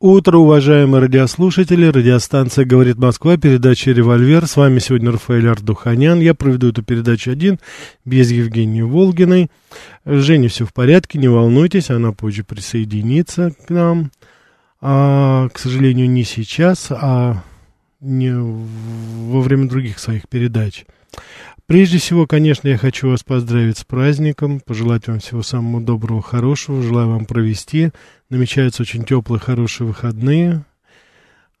утро, уважаемые радиослушатели. Радиостанция «Говорит Москва», передача «Револьвер». С вами сегодня Рафаэль Ардуханян. Я проведу эту передачу один, без Евгении Волгиной. Женя, все в порядке, не волнуйтесь, она позже присоединится к нам. А, к сожалению, не сейчас, а не во время других своих передач. Прежде всего, конечно, я хочу вас поздравить с праздником, пожелать вам всего самого доброго, хорошего, желаю вам провести. Намечаются очень теплые, хорошие выходные.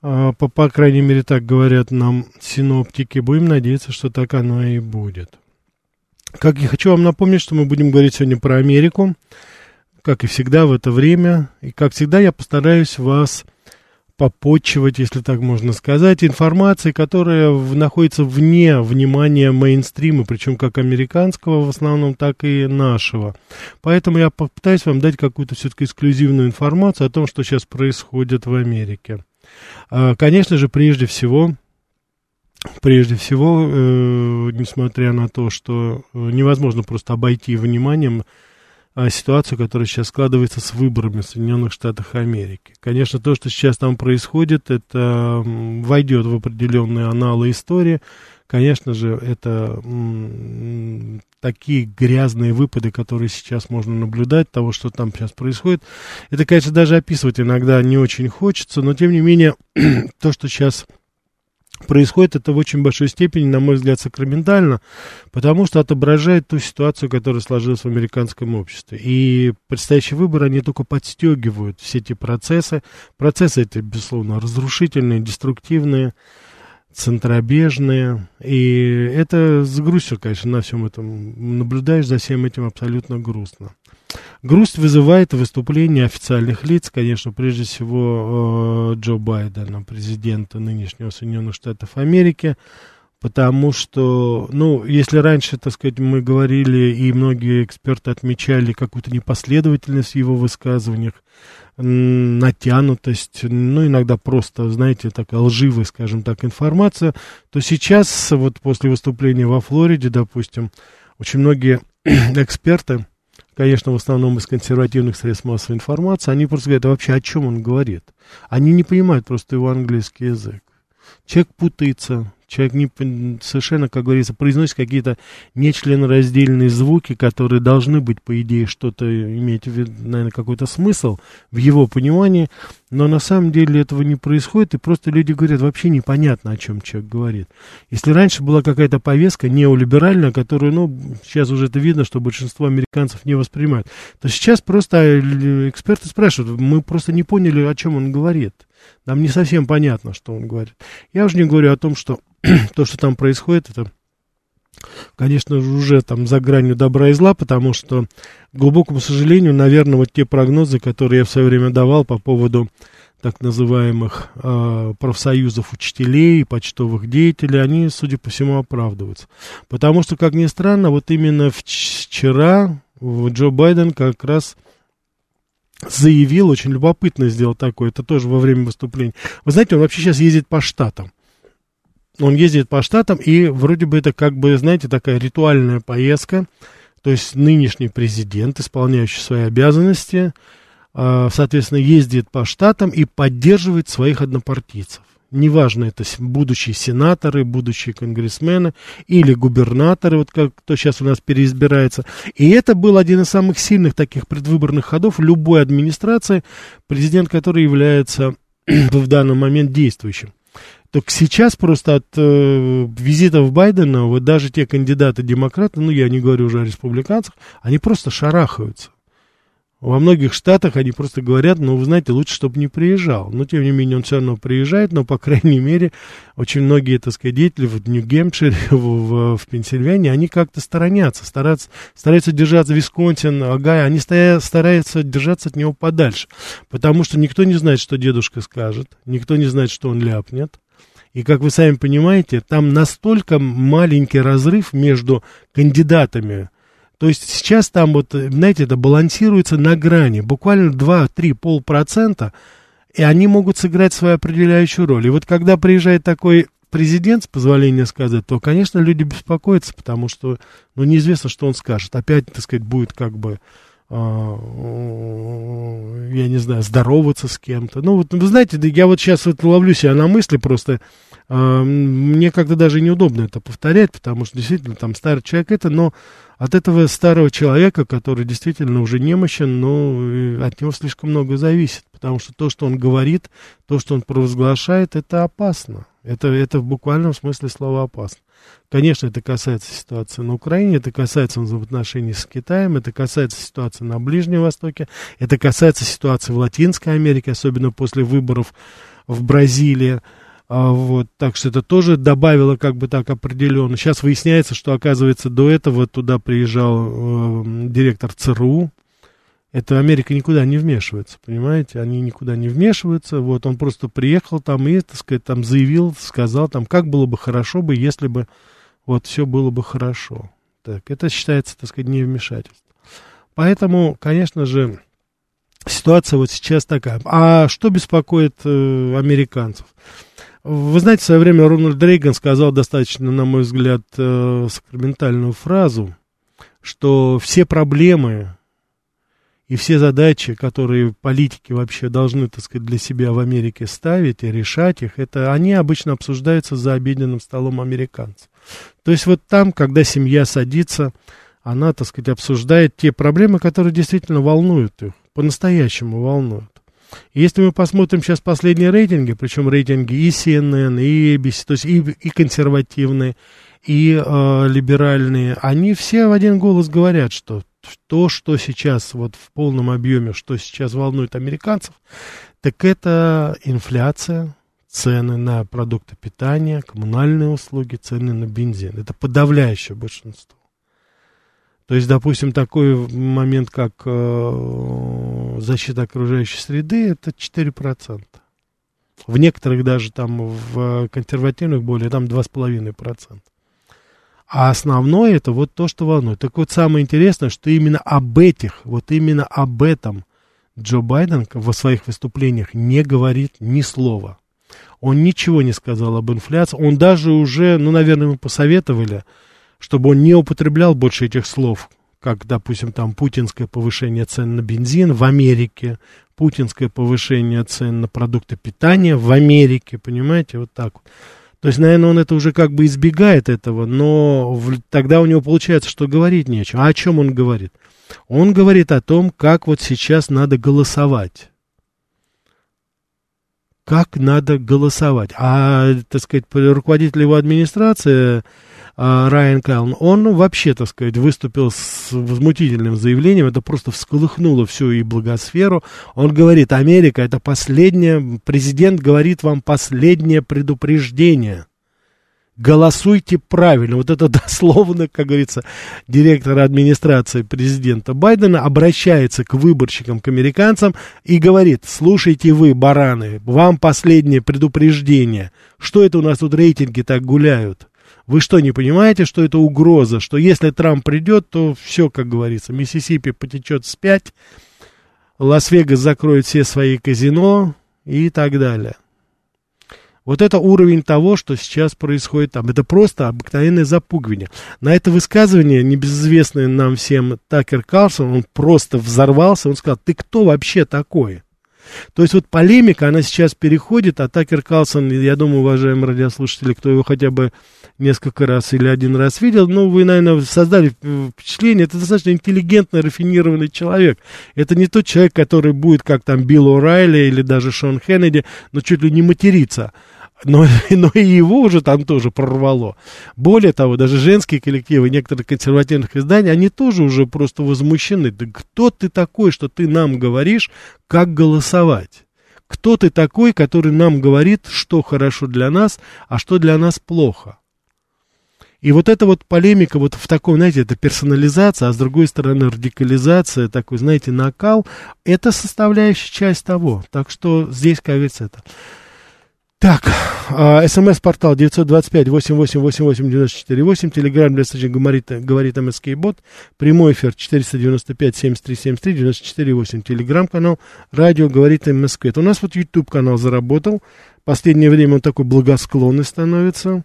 А, по, по крайней мере, так говорят нам синоптики. Будем надеяться, что так оно и будет. Как я хочу вам напомнить, что мы будем говорить сегодня про Америку, как и всегда в это время. И как всегда я постараюсь вас попотчевать, если так можно сказать, информацией, которая в, находится вне внимания мейнстрима, причем как американского в основном, так и нашего. Поэтому я попытаюсь вам дать какую-то все-таки эксклюзивную информацию о том, что сейчас происходит в Америке. А, конечно же, прежде всего, прежде всего, э, несмотря на то, что э, невозможно просто обойти вниманием ситуацию, которая сейчас складывается с выборами в Соединенных Штатах Америки. Конечно, то, что сейчас там происходит, это войдет в определенные аналы истории. Конечно же, это такие грязные выпады, которые сейчас можно наблюдать, того, что там сейчас происходит. Это, конечно, даже описывать иногда не очень хочется, но, тем не менее, то, что сейчас происходит это в очень большой степени, на мой взгляд, сакраментально, потому что отображает ту ситуацию, которая сложилась в американском обществе. И предстоящие выборы, они только подстегивают все эти процессы. Процессы эти, безусловно, разрушительные, деструктивные, центробежные. И это с грустью, конечно, на всем этом наблюдаешь, за всем этим абсолютно грустно. Грусть вызывает выступление официальных лиц, конечно, прежде всего э, Джо Байдена, президента нынешнего Соединенных Штатов Америки, потому что, ну, если раньше, так сказать, мы говорили, и многие эксперты отмечали какую-то непоследовательность в его высказываниях, натянутость, ну, иногда просто, знаете, такая лживая, скажем так, информация, то сейчас, вот после выступления во Флориде, допустим, очень многие эксперты, конечно, в основном из консервативных средств массовой информации, они просто говорят, а вообще о чем он говорит? Они не понимают просто его английский язык. Человек путается, Человек не, совершенно, как говорится, произносит какие-то нечленораздельные звуки, которые должны быть, по идее, что-то иметь, наверное, какой-то смысл в его понимании, но на самом деле этого не происходит, и просто люди говорят, вообще непонятно, о чем человек говорит. Если раньше была какая-то повестка неолиберальная, которую, ну, сейчас уже это видно, что большинство американцев не воспринимают, то сейчас просто э, эксперты спрашивают, мы просто не поняли, о чем он говорит. Нам не совсем понятно, что он говорит. Я уже не говорю о том, что то, что там происходит, это, конечно же, уже там за гранью добра и зла, потому что, к глубокому сожалению, наверное, вот те прогнозы, которые я в свое время давал по поводу так называемых э, профсоюзов учителей, почтовых деятелей, они, судя по всему, оправдываются. Потому что, как ни странно, вот именно вчера Джо Байден как раз заявил, очень любопытно сделал такое, это тоже во время выступления. Вы знаете, он вообще сейчас ездит по штатам. Он ездит по штатам, и вроде бы это как бы, знаете, такая ритуальная поездка. То есть нынешний президент, исполняющий свои обязанности, а, соответственно, ездит по штатам и поддерживает своих однопартийцев. Неважно, это будущие сенаторы, будущие конгрессмены или губернаторы, вот как кто сейчас у нас переизбирается. И это был один из самых сильных таких предвыборных ходов любой администрации, президент который является в данный момент действующим. Так сейчас просто от э, визитов Байдена, вот даже те кандидаты-демократы, ну я не говорю уже о республиканцах, они просто шарахаются. Во многих штатах они просто говорят, ну, вы знаете, лучше, чтобы не приезжал. Но, тем не менее, он все равно приезжает, но, по крайней мере, очень многие, так сказать, деятели в Нью-Гемпшире, в, в, в Пенсильвании, они как-то сторонятся, стараются, стараются держаться Висконсин, Агая, они стоя, стараются держаться от него подальше, потому что никто не знает, что дедушка скажет, никто не знает, что он ляпнет. И, как вы сами понимаете, там настолько маленький разрыв между кандидатами. То есть сейчас там вот, знаете, это балансируется на грани, буквально 2-3 полпроцента, и они могут сыграть свою определяющую роль. И вот когда приезжает такой президент, с позволения сказать, то, конечно, люди беспокоятся, потому что, ну, неизвестно, что он скажет. Опять, так сказать, будет как бы а, я не знаю, здороваться с кем-то. Ну, вот, вы знаете, я вот сейчас вот ловлю себя на мысли просто, а, мне как-то даже неудобно это повторять, потому что действительно там старый человек это, но от этого старого человека, который действительно уже немощен, ну, от него слишком много зависит, потому что то, что он говорит, то, что он провозглашает, это опасно. Это, это в буквальном смысле слова опасно. Конечно, это касается ситуации на Украине, это касается взаимоотношений с Китаем, это касается ситуации на Ближнем Востоке, это касается ситуации в Латинской Америке, особенно после выборов в Бразилии. А, вот, так что это тоже добавило как бы так определенно. Сейчас выясняется, что, оказывается, до этого туда приезжал э, директор ЦРУ, это Америка никуда не вмешивается, понимаете? Они никуда не вмешиваются. Вот он просто приехал там и, так сказать, там заявил, сказал там, как было бы хорошо бы, если бы вот все было бы хорошо. Так, это считается, так сказать, не вмешательство. Поэтому, конечно же, ситуация вот сейчас такая. А что беспокоит э, американцев? Вы знаете, в свое время Рональд Рейган сказал достаточно, на мой взгляд, э, сакраментальную фразу, что все проблемы и все задачи, которые политики вообще должны, так сказать, для себя в Америке ставить и решать их, это они обычно обсуждаются за обеденным столом американцев. То есть вот там, когда семья садится, она, так сказать, обсуждает те проблемы, которые действительно волнуют их, по-настоящему волнуют. Если мы посмотрим сейчас последние рейтинги, причем рейтинги и CNN, и ABC, то есть и, и консервативные, и э, либеральные, они все в один голос говорят, что то, что сейчас вот в полном объеме, что сейчас волнует американцев, так это инфляция, цены на продукты питания, коммунальные услуги, цены на бензин. Это подавляющее большинство. То есть, допустим, такой момент, как э, защита окружающей среды, это 4%. В некоторых даже там, в консервативных более, там 2,5%. А основное это вот то, что волнует. Так вот самое интересное, что именно об этих, вот именно об этом Джо Байден во своих выступлениях не говорит ни слова. Он ничего не сказал об инфляции. Он даже уже, ну, наверное, ему посоветовали, чтобы он не употреблял больше этих слов, как, допустим, там путинское повышение цен на бензин в Америке, путинское повышение цен на продукты питания в Америке, понимаете, вот так вот. То есть, наверное, он это уже как бы избегает этого, но в, тогда у него получается, что говорить нечего. А о чем он говорит? Он говорит о том, как вот сейчас надо голосовать. Как надо голосовать. А, так сказать, руководитель его администрации Райан Кайлн, он вообще, так сказать, выступил с возмутительным заявлением, это просто всколыхнуло всю и благосферу. Он говорит, Америка это последнее, президент говорит вам последнее предупреждение. Голосуйте правильно. Вот это дословно, как говорится, директор администрации президента Байдена обращается к выборщикам, к американцам и говорит, слушайте вы, бараны, вам последнее предупреждение. Что это у нас тут рейтинги так гуляют? Вы что, не понимаете, что это угроза? Что если Трамп придет, то все, как говорится, Миссисипи потечет вспять, Лас-Вегас закроет все свои казино и так далее. Вот это уровень того, что сейчас происходит там. Это просто обыкновенное запугивание. На это высказывание, небезызвестный нам всем Такер Карлсон, он просто взорвался, он сказал, ты кто вообще такой? То есть вот полемика, она сейчас переходит, а Такер Карлсон, я думаю, уважаемые радиослушатели, кто его хотя бы несколько раз или один раз видел, ну, вы, наверное, создали впечатление, это достаточно интеллигентный, рафинированный человек. Это не тот человек, который будет, как там Билл О'Райли или даже Шон Хеннеди, но чуть ли не материться. Но, но и его уже там тоже прорвало. Более того, даже женские коллективы некоторых консервативных изданий, они тоже уже просто возмущены. Да кто ты такой, что ты нам говоришь, как голосовать? Кто ты такой, который нам говорит, что хорошо для нас, а что для нас плохо? И вот эта вот полемика вот в таком, знаете, это персонализация, а с другой стороны радикализация, такой, знаете, накал, это составляющая часть того. Так что здесь, как говорится, это... Так, а, смс-портал 925-8888-94-8, телеграмм для встречи говорит, говорит МСК Бот, прямой эфир 495-7373-94-8, телеграм-канал, радио говорит МСК. Это у нас вот YouTube-канал заработал, последнее время он такой благосклонный становится,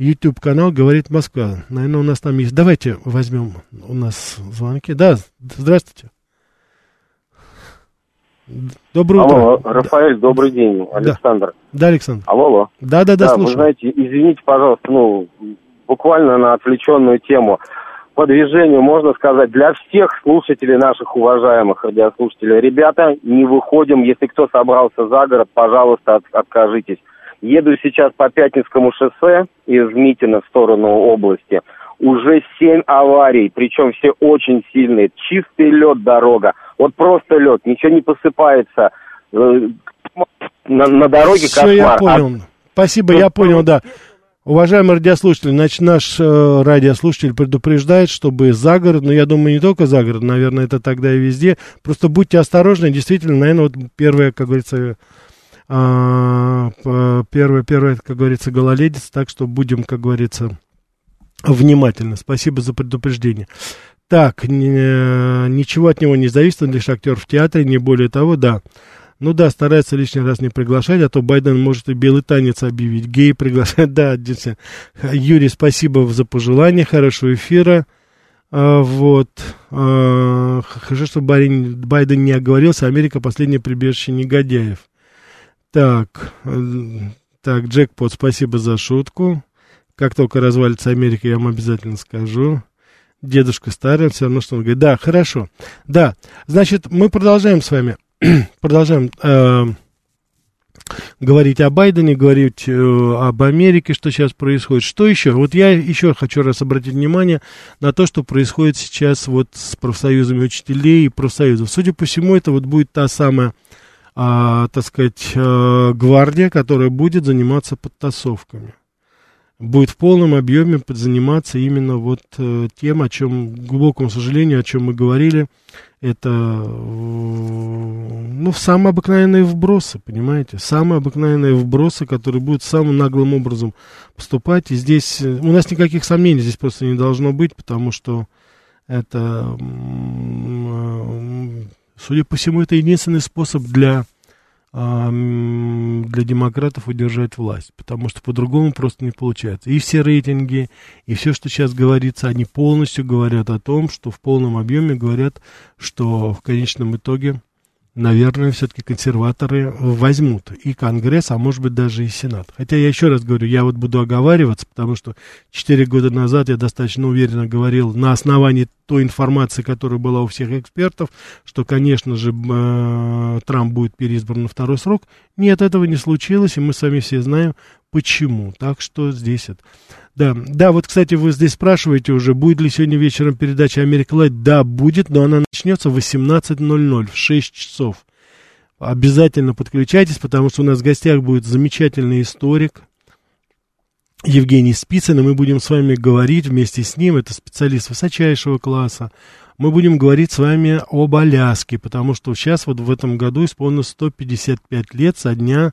YouTube-канал говорит Москва. Наверное, у нас там есть. Давайте возьмем у нас звонки. Да, здравствуйте. Доброе утро. Алло, Рафаэль, добрый день. Александр. Да, да Александр. Алло, алло. Да, да, да, да слушаю. Вы знаете, извините, пожалуйста, ну, буквально на отвлеченную тему. По движению, можно сказать, для всех слушателей наших уважаемых радиослушателей. Ребята, не выходим. Если кто собрался за город, пожалуйста, от, откажитесь. Еду сейчас по Пятницкому шоссе из Митина в сторону области. Уже семь аварий, причем все очень сильные. Чистый лед дорога. Вот просто лед, ничего не посыпается. Э, на, на дороге Все, кошмар. я понял. А... Спасибо, я понял, да. Уважаемые радиослушатели, значит, наш э, радиослушатель предупреждает, чтобы за город, ну, я думаю, не только за город, наверное, это тогда и везде, просто будьте осторожны, действительно, наверное, вот первое, как говорится, первое, первое, как говорится, гололедец, так что будем, как говорится, внимательны. Спасибо за предупреждение. Так, ничего от него не зависит, он лишь актер в театре, не более того, да. Ну да, старается лишний раз не приглашать, а то Байден может и белый танец объявить. Гей приглашать, да, действительно. Юрий, спасибо за пожелание, хорошего эфира. А, вот. А, хорошо, что Байден не оговорился, Америка последнее прибежище негодяев. Так, э, так, Джекпот, спасибо за шутку. Как только развалится Америка, я вам обязательно скажу дедушка старый, все равно, что он говорит, да, хорошо, да, значит, мы продолжаем с вами, продолжаем э, говорить о Байдене, говорить э, об Америке, что сейчас происходит. Что еще? Вот я еще хочу раз обратить внимание на то, что происходит сейчас вот с профсоюзами учителей и профсоюзов. Судя по всему, это вот будет та самая, э, так сказать, э, гвардия, которая будет заниматься подтасовками. Будет в полном объеме заниматься именно вот э, тем, о чем, к глубокому сожалению, о чем мы говорили, это, ну, самые обыкновенные вбросы, понимаете, самые обыкновенные вбросы, которые будут самым наглым образом поступать, и здесь, э, у нас никаких сомнений здесь просто не должно быть, потому что это, судя по всему, это единственный способ для для демократов удержать власть, потому что по-другому просто не получается. И все рейтинги, и все, что сейчас говорится, они полностью говорят о том, что в полном объеме говорят, что в конечном итоге наверное, все-таки консерваторы возьмут и Конгресс, а может быть даже и Сенат. Хотя я еще раз говорю, я вот буду оговариваться, потому что 4 года назад я достаточно уверенно говорил на основании той информации, которая была у всех экспертов, что, конечно же, э, Трамп будет переизбран на второй срок. Нет, этого не случилось, и мы сами все знаем, почему. Так что здесь это. Да, да, вот, кстати, вы здесь спрашиваете уже, будет ли сегодня вечером передача Америка Лайт? Да, будет, но она начнется в 18.00, в 6 часов. Обязательно подключайтесь, потому что у нас в гостях будет замечательный историк Евгений Спицын, и мы будем с вами говорить вместе с ним, это специалист высочайшего класса, мы будем говорить с вами об Аляске, потому что сейчас вот в этом году исполнилось 155 лет со дня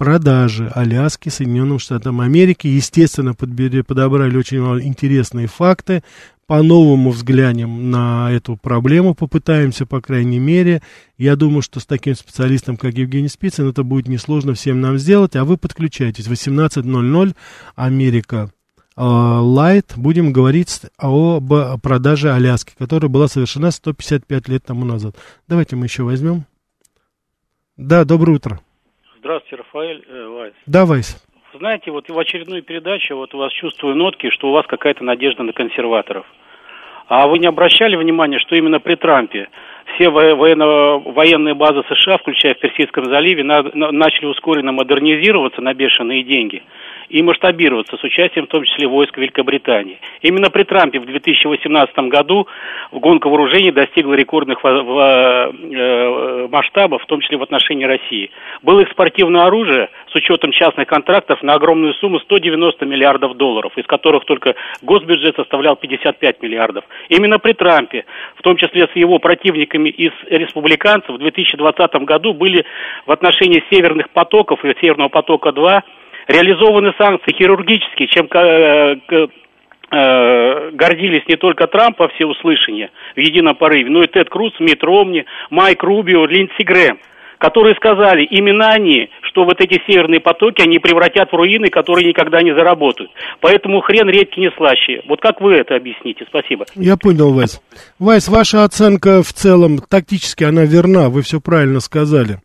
продажи Аляски Соединенным Штатам Америки. Естественно, подобрали очень интересные факты. По-новому взглянем на эту проблему, попытаемся, по крайней мере. Я думаю, что с таким специалистом, как Евгений Спицын, это будет несложно всем нам сделать. А вы подключайтесь. 18.00 Америка Лайт. Uh, будем говорить об продаже Аляски, которая была совершена 155 лет тому назад. Давайте мы еще возьмем. Да, доброе утро. Здравствуйте, Рафаэль э, Вайс. Да, Вайс. Знаете, вот в очередной передаче вот у вас чувствую нотки, что у вас какая-то надежда на консерваторов. А вы не обращали внимания, что именно при Трампе все военно, военные базы США, включая в Персидском заливе, на, на, начали ускоренно модернизироваться на бешеные деньги и масштабироваться с участием в том числе войск Великобритании. Именно при Трампе в 2018 году гонка вооружений достигла рекордных э, масштабов, в том числе в отношении России. Было экспортивное оружие с учетом частных контрактов на огромную сумму 190 миллиардов долларов, из которых только госбюджет составлял 55 миллиардов. Именно при Трампе, в том числе с его противниками экспертами из республиканцев. В 2020 году были в отношении северных потоков и Северного потока-2 реализованы санкции хирургические, чем э, э, гордились не только Трамп во всеуслышание в едином порыве, но и Тед Круз, Мит Ромни, Майк Рубио, Линдси Грэм которые сказали, именно они, что вот эти северные потоки, они превратят в руины, которые никогда не заработают. Поэтому хрен редкий не слаще. Вот как вы это объясните? Спасибо. Я понял, Вайс. Вайс, ваша оценка в целом тактически, она верна, вы все правильно сказали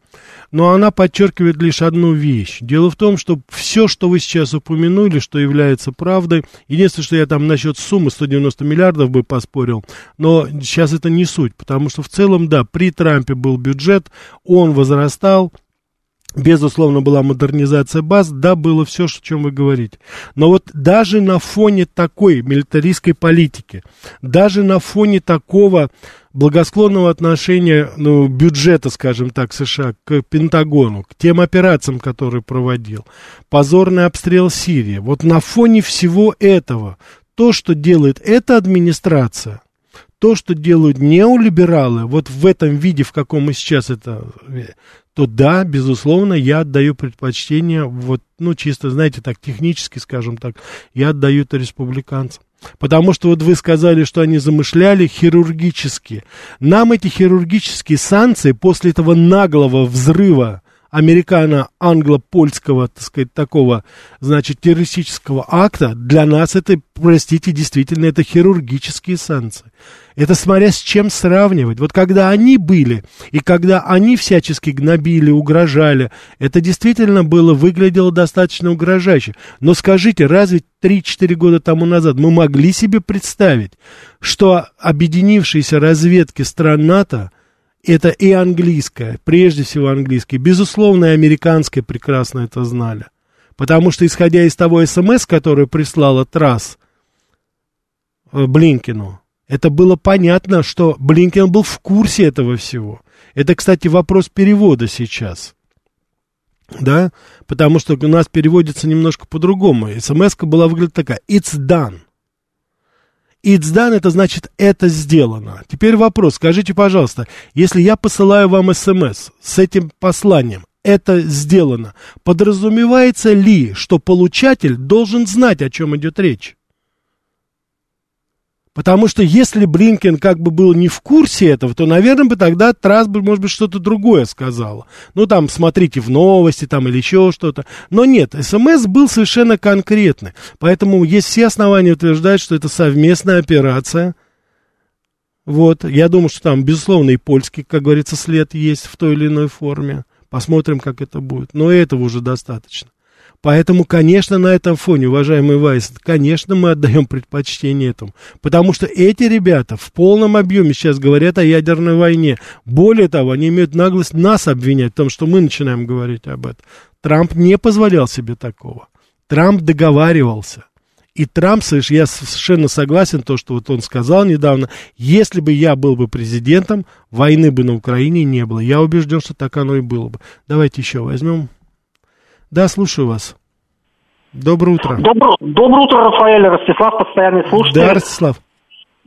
но она подчеркивает лишь одну вещь. Дело в том, что все, что вы сейчас упомянули, что является правдой, единственное, что я там насчет суммы 190 миллиардов бы поспорил, но сейчас это не суть, потому что в целом, да, при Трампе был бюджет, он возрастал, Безусловно, была модернизация баз, да, было все, о чем вы говорите. Но вот даже на фоне такой милитаристской политики, даже на фоне такого благосклонного отношения ну, бюджета, скажем так, США к Пентагону, к тем операциям, которые проводил, позорный обстрел Сирии, вот на фоне всего этого, то, что делает эта администрация, то, что делают неолибералы, вот в этом виде, в каком мы сейчас это то да, безусловно, я отдаю предпочтение, вот, ну, чисто, знаете, так, технически, скажем так, я отдаю это республиканцам. Потому что вот вы сказали, что они замышляли хирургически. Нам эти хирургические санкции после этого наглого взрыва американо-англо-польского, так сказать, такого, значит, террористического акта, для нас это, простите, действительно, это хирургические санкции. Это смотря с чем сравнивать. Вот когда они были, и когда они всячески гнобили, угрожали, это действительно было, выглядело достаточно угрожающе. Но скажите, разве 3-4 года тому назад мы могли себе представить, что объединившиеся разведки стран НАТО, это и английская, прежде всего английская, безусловно, и американская прекрасно это знали. Потому что, исходя из того СМС, который прислала Трасс э, Блинкину, это было понятно, что Блинкен был в курсе этого всего. Это, кстати, вопрос перевода сейчас. Да? Потому что у нас переводится немножко по-другому. смс была выглядит такая. It's done. It's done, это значит, это сделано. Теперь вопрос, скажите, пожалуйста, если я посылаю вам смс с этим посланием, это сделано, подразумевается ли, что получатель должен знать, о чем идет речь? Потому что если Блинкен как бы был не в курсе этого, то, наверное, бы тогда бы, может быть, что-то другое сказала. Ну, там, смотрите в новости, там, или еще что-то. Но нет, СМС был совершенно конкретный. Поэтому есть все основания утверждать, что это совместная операция. Вот, я думаю, что там, безусловно, и польский, как говорится, след есть в той или иной форме. Посмотрим, как это будет. Но этого уже достаточно. Поэтому, конечно, на этом фоне, уважаемый Вайс, конечно, мы отдаем предпочтение этому. Потому что эти ребята в полном объеме сейчас говорят о ядерной войне. Более того, они имеют наглость нас обвинять в том, что мы начинаем говорить об этом. Трамп не позволял себе такого. Трамп договаривался. И Трамп, я совершенно согласен, то, что вот он сказал недавно, если бы я был бы президентом, войны бы на Украине не было. Я убежден, что так оно и было бы. Давайте еще возьмем да, слушаю вас. Доброе утро. Добро, доброе утро, Рафаэль, Ростислав, постоянный слушатель. Да, Ростислав.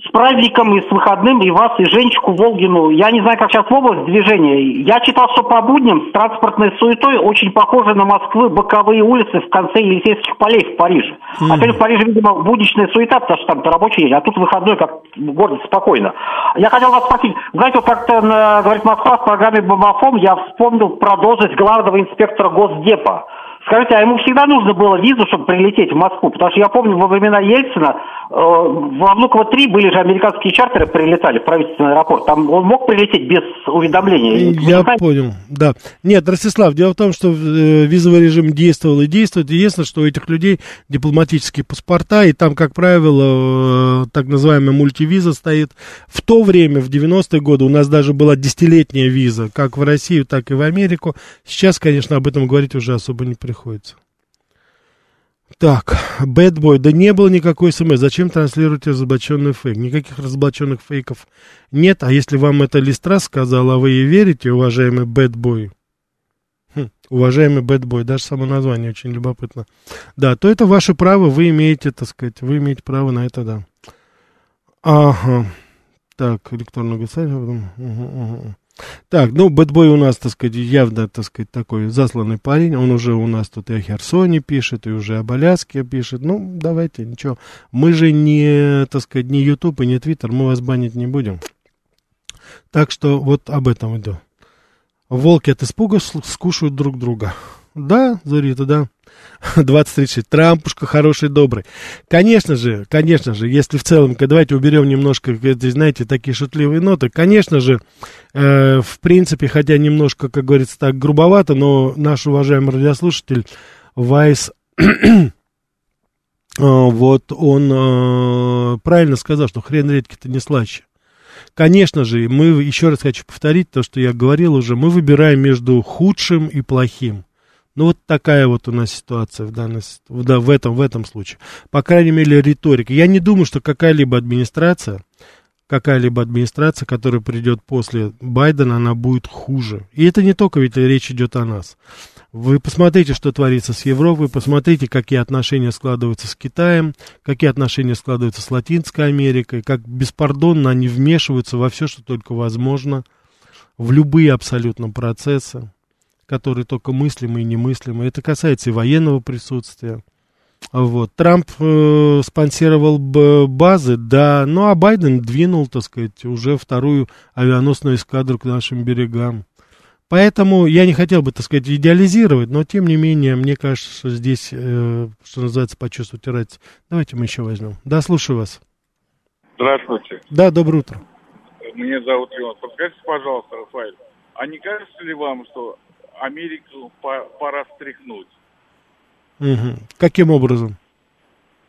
С праздником и с выходным, и вас, и Женечку Волгину. Я не знаю, как сейчас в область движения. Я читал, что по будням с транспортной суетой очень похожи на Москвы боковые улицы в конце Елисейских полей в Париже. Mm. А теперь в Париже, видимо, будничная суета, потому что там рабочий день, а тут выходной, как город спокойно. Я хотел вас спросить, знаете, вот как-то говорит Москва в программе «Бомбофон» я вспомнил про должность главного инспектора Госдепа. Скажите, а ему всегда нужно было визу, чтобы прилететь в Москву? Потому что я помню, во времена Ельцина э, в Внуково-3 были же американские чартеры, прилетали в правительственный аэропорт. Там он мог прилететь без уведомления? Я понял, да. Нет, Ростислав, дело в том, что э, визовый режим действовал и действует. Единственное, что у этих людей дипломатические паспорта, и там, как правило, э, так называемая мультивиза стоит. В то время, в 90-е годы, у нас даже была десятилетняя виза, как в Россию, так и в Америку. Сейчас, конечно, об этом говорить уже особо не приходится приходится. Так, бэтбой, да не было никакой смс. Зачем транслируете разоблаченный фейк? Никаких разоблаченных фейков нет. А если вам это Листра сказал, а вы ей верите, уважаемый бэтбой, хм, уважаемый бэтбой, даже само название очень любопытно, да, то это ваше право, вы имеете, так сказать, вы имеете право на это, да. Ага. Так, электронного сайта. Угу, угу. Так, ну, Бэтбой у нас, так сказать, явно, так сказать, такой засланный парень. Он уже у нас тут и о Херсоне пишет, и уже об Аляске пишет. Ну, давайте, ничего. Мы же не, так сказать, не YouTube и не Twitter, мы вас банить не будем. Так что вот об этом иду. Волки от испуга скушают друг друга. Да, Зурита, да. 2036. Трампушка хороший, добрый. Конечно же, конечно же, если в целом, давайте уберем немножко, знаете, такие шутливые ноты, конечно же, э, в принципе, хотя немножко, как говорится, так грубовато, но наш уважаемый радиослушатель Вайс, э, вот он э, правильно сказал, что хрен редкий-то не слаще. Конечно же, мы, еще раз хочу повторить то, что я говорил уже, мы выбираем между худшим и плохим. Ну, вот такая вот у нас ситуация в, данной, да, в, этом, в этом случае. По крайней мере, риторика. Я не думаю, что какая-либо администрация, какая-либо администрация, которая придет после Байдена, она будет хуже. И это не только ведь речь идет о нас. Вы посмотрите, что творится с Европой, посмотрите, какие отношения складываются с Китаем, какие отношения складываются с Латинской Америкой, как беспардонно они вмешиваются во все, что только возможно, в любые абсолютно процессы которые только мыслимы и немыслимы. Это касается и военного присутствия. Вот. Трамп э, спонсировал базы, да, ну а Байден двинул, так сказать, уже вторую авианосную эскадру к нашим берегам. Поэтому я не хотел бы, так сказать, идеализировать, но тем не менее, мне кажется, что здесь, э, что называется, почувствовать разницу. Давайте мы еще возьмем. Да, слушаю вас. Здравствуйте. Да, доброе утро. Меня зовут Иван. Подскажите, пожалуйста, Рафаэль, а не кажется ли вам, что Америку пора встряхнуть. Угу. Каким образом?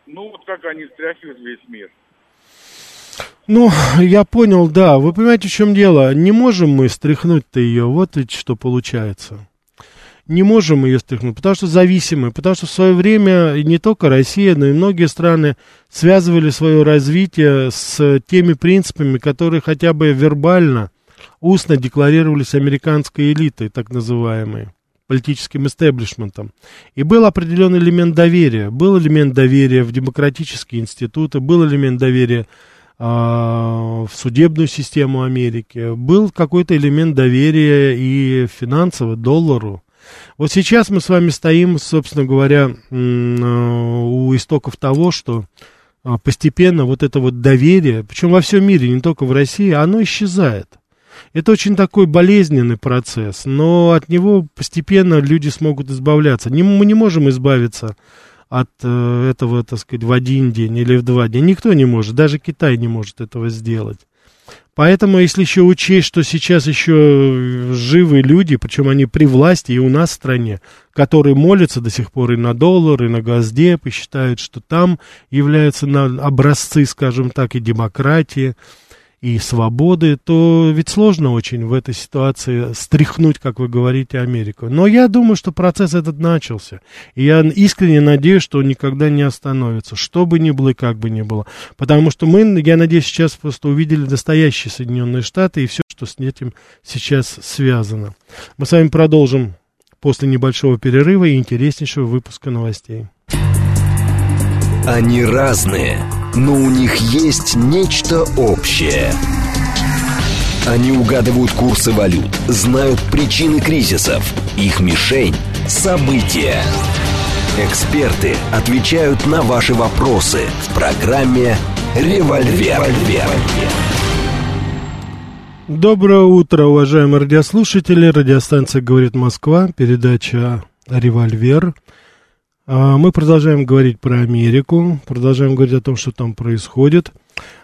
Ну, вот как они встряхивают весь мир. Ну, я понял, да. Вы понимаете, в чем дело? Не можем мы стряхнуть-то ее. Вот ведь что получается. Не можем ее стряхнуть, потому что зависимы. Потому что в свое время не только Россия, но и многие страны связывали свое развитие с теми принципами, которые хотя бы вербально устно декларировались американской элитой, так называемой, политическим истеблишментом. И был определенный элемент доверия. Был элемент доверия в демократические институты, был элемент доверия а, в судебную систему Америки, был какой-то элемент доверия и финансово, доллару. Вот сейчас мы с вами стоим, собственно говоря, а, у истоков того, что а, постепенно вот это вот доверие, причем во всем мире, не только в России, оно исчезает. Это очень такой болезненный процесс, но от него постепенно люди смогут избавляться. Не, мы не можем избавиться от э, этого, так сказать, в один день или в два дня. Никто не может, даже Китай не может этого сделать. Поэтому, если еще учесть, что сейчас еще живы люди, причем они при власти и у нас в стране, которые молятся до сих пор и на доллар, и на газдеп, и считают, что там являются образцы, скажем так, и демократии, и свободы, то ведь сложно очень в этой ситуации стряхнуть, как вы говорите, Америку. Но я думаю, что процесс этот начался. И я искренне надеюсь, что он никогда не остановится, что бы ни было и как бы ни было. Потому что мы, я надеюсь, сейчас просто увидели настоящие Соединенные Штаты и все, что с этим сейчас связано. Мы с вами продолжим после небольшого перерыва и интереснейшего выпуска новостей. Они разные но у них есть нечто общее. Они угадывают курсы валют, знают причины кризисов, их мишень – события. Эксперты отвечают на ваши вопросы в программе «Револьвер». Доброе утро, уважаемые радиослушатели. Радиостанция «Говорит Москва», передача «Револьвер». А, мы продолжаем говорить про Америку, продолжаем говорить о том, что там происходит.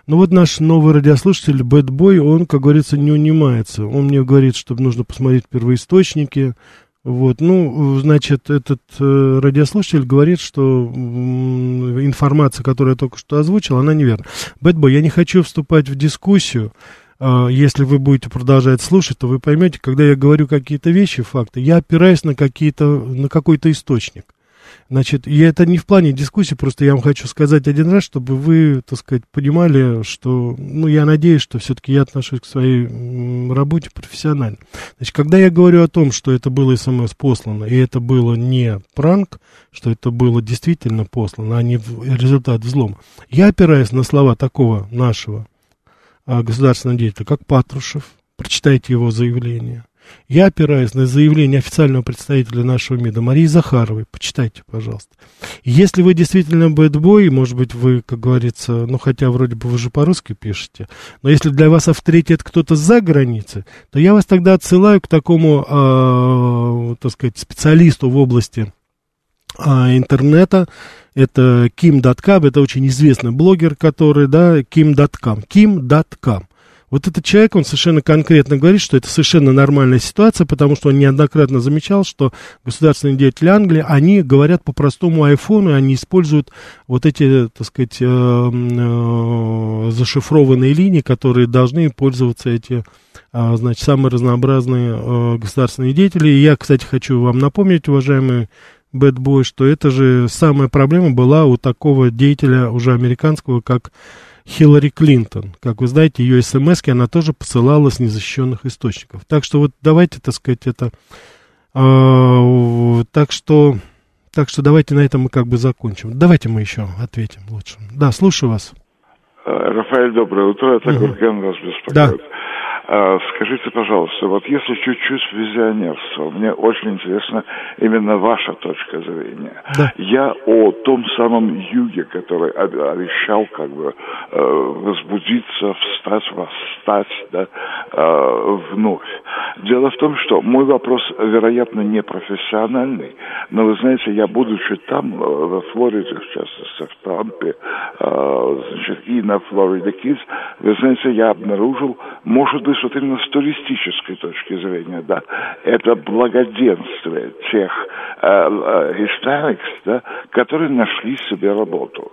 Но вот наш новый радиослушатель Бэтбой, он, как говорится, не унимается. Он мне говорит, что нужно посмотреть первоисточники. Вот, ну, значит, этот э, радиослушатель говорит, что э, информация, которую я только что озвучил, она неверна. Бэтбой, я не хочу вступать в дискуссию. Э, если вы будете продолжать слушать, то вы поймете, когда я говорю какие-то вещи, факты, я опираюсь на, какие-то, на какой-то источник. Значит, и это не в плане дискуссии, просто я вам хочу сказать один раз, чтобы вы, так сказать, понимали, что, ну, я надеюсь, что все-таки я отношусь к своей работе профессионально. Значит, когда я говорю о том, что это было смс послано, и это было не пранк, что это было действительно послано, а не результат взлома, я опираюсь на слова такого нашего а, государственного деятеля, как Патрушев. Прочитайте его заявление. Я опираюсь на заявление официального представителя нашего МИДа Марии Захаровой. Почитайте, пожалуйста. Если вы действительно бэтбой, может быть, вы, как говорится, ну, хотя вроде бы вы же по-русски пишете, но если для вас авторитет кто-то за границей, то я вас тогда отсылаю к такому, э, так сказать, специалисту в области э, интернета, это Kim.com, это очень известный блогер, который, да, Kim.com, Kim.com. Вот этот человек, он совершенно конкретно говорит, что это совершенно нормальная ситуация, потому что он неоднократно замечал, что государственные деятели Англии, они говорят по простому айфону, они используют вот эти, так сказать, э, э, зашифрованные линии, которые должны пользоваться эти э, значит, самые разнообразные э, государственные деятели. И я, кстати, хочу вам напомнить, уважаемые бэтбой, что это же самая проблема была у такого деятеля уже американского, как Хиллари Клинтон. Как вы знаете, ее смс она тоже посылала с незащищенных источников. Так что вот давайте, так сказать, это... Э, так что... Так что давайте на этом мы как бы закончим. Давайте мы еще ответим лучше. Да, слушаю вас. Рафаэль, доброе утро. Это угу. Гурген вас беспокоит. Да. А, скажите, пожалуйста, вот если чуть-чуть визионерство, мне очень интересна именно ваша точка зрения. Да. Я о том самом юге, который обещал как бы э, возбудиться, встать, восстать, да, э, вновь. Дело в том, что мой вопрос, вероятно, не профессиональный, но вы знаете, я будучи там, э, во Флориде, в частности, в Трампе, значит, и на Флориде Киз, вы знаете, я обнаружил, может быть, вот именно с туристической точки зрения, да, это благоденствие тех э, э, да, которые нашли себе работу.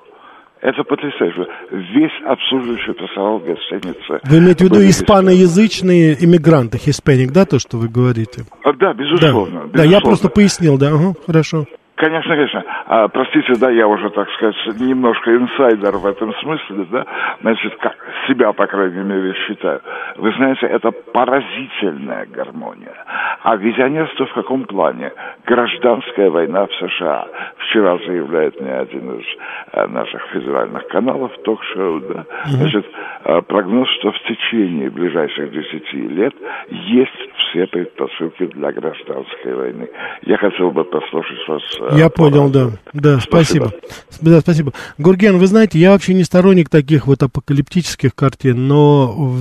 Это потрясающе. Весь обслуживающий персонал гостиницы. Вы имеете в виду испаноязычные иммигранты, хиспаник, да, то, что вы говорите? А, да, безусловно. Да, безусловно. да я просто пояснил, да, угу, хорошо. Конечно, конечно. А, простите, да, я уже, так сказать, немножко инсайдер в этом смысле, да, значит, как себя, по крайней мере, считаю. Вы знаете, это поразительная гармония. А визионерство в каком плане? Гражданская война в США. Вчера заявляет мне один из а, наших федеральных каналов, ток-шоу, да, значит, а, прогноз, что в течение ближайших десяти лет есть все предпосылки для гражданской войны. Я хотел бы послушать вас а, я понял, да. Да, спасибо. спасибо. Да, спасибо. Гурген, вы знаете, я вообще не сторонник таких вот апокалиптических картин, но